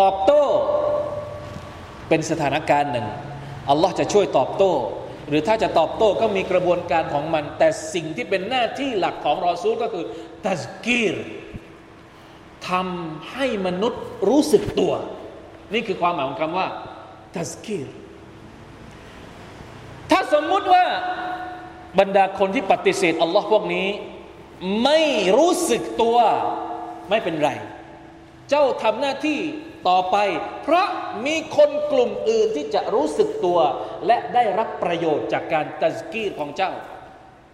ตอบโต้ เป็นสถานการณ์หนึ่งอัลลอฮ์จะช่วยตอบโต้ หรือถ้าจะตอบโต้ก็มีกระบวนการของมัน แต่สิ่งที่เป็นหน้าที่หลักของรอซูลก็คือตัสกีรทำให้มนุษย์รู้สึกตัว นี่คือความหมายของคำว่าตัสกีรถ้าสมมุติว่าบรรดาคนที่ปฏิเสธอัลลอฮ์พวกนี้ ไม่รู้สึกตัวไม่เป็นไร เจ้าทำหน้าที่ต่อไป เพราะมีคนกลุ่มอื่นที่จะรู้สึกตัว และได้รับประโยชน์จากการตัสกีรของเจ้า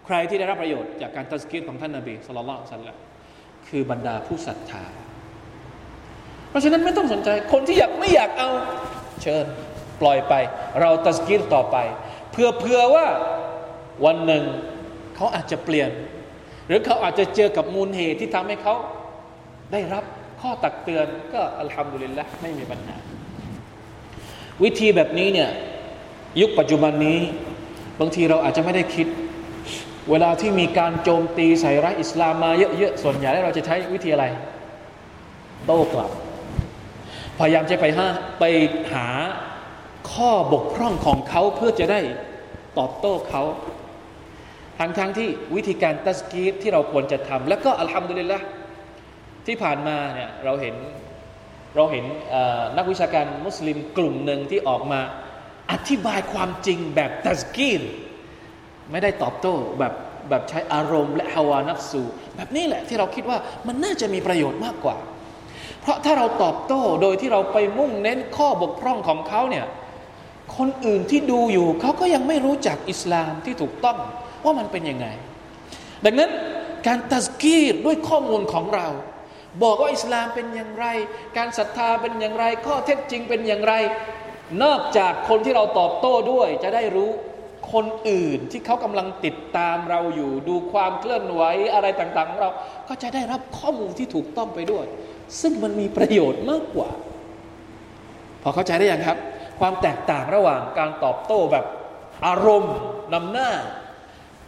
ใครที่ได้รับประโยชน์จากการตัสกีรของท่านนาบีสุลต่านสัลลัมคือบรรดาผู้ศรัทธา เพราะฉะนั้นไม่ต้องสนใจคนที่อยากไม่อยากเอาเชิญปล่อยไป เราตัสกีรต่อไปเพื่อเพื่อว่าวันหนึ่งเขาอาจจะเปลี่ยน หรือเขาอาจจะเจอกับมูลเหตุที่ทำให้เขาได้รับ ข้อตักเตือนก็อัลฮัมดุลิลละไม่มีปัญหา วิธีแบบนี้เนี่ยยุคปัจจุบันนี้ บางทีเราอาจจะไม่ได้คิด เวลาที่มีการโจมตีใส่ร้ายอิสลามมาเยอะๆส่วนใหญ่แล้วเราจะใช้วิธีอะไร โต้กลับ พยายามจะไปหาไปหาข้อบกพร่องของเขาเพื่อจะได้ตอบโต้เขาทั้งทั้งที่วิธีการตัสกีรที่เราควรจะทำแล้วก็อัลฮัมดุลิลละ ที่ผ่านมาเนี่ยเราเห็นเราเห็นนักวิชาการมุสลิมกลุ่มหนึ่งที่ออกมาอธิบายความจริงแบบตัสกีรไม่ได้ตอบโต้แบบแบบใช้อารมณ์และฮาวานัฟสูแบบนี้แหละที่เราคิดว่ามันน่าจะมีประโยชน์มากกว่า เพราะถ้าเราตอบโต้โดยที่เราไปมุ่งเน้นข้อบกพร่องของเขาเนี่ยคนอื่นที่ดูอยู่เขาก็ยังไม่รู้จักอิสลามที่ถูกต้องว่ามันเป็นยังไง ดังนั้นการตัสกีรด้วยข้อมูลของเรา บอกว่าอิสลามเป็นอย่างไร การศรัทธาเป็นอย่างไร ข้อเท็จจริงเป็นอย่างไร นอกจากคนที่เราตอบโต้ด้วย จะได้รู้คนอื่นที่เขากำลังติดตามเราอยู่ ดูความเคลื่อนไหวอะไรต่างๆของเรา ก็จะได้รับข้อมูลที่ถูกต้องไปด้วย ซึ่งมันมีประโยชน์มากกว่า พอเข้าใจได้ยังครับ ความแตกต่างระหว่างการตอบโต้แบบอารมณ์นำหน้า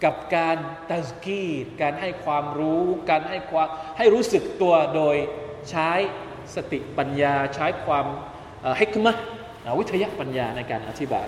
กับการตัสกีดการให้ความรู้ การให้ความให้รู้สึกตัวโดยใช้สติปัญญา ใช้ความฮิกมะวิทยาปัญญาในการอธิบาย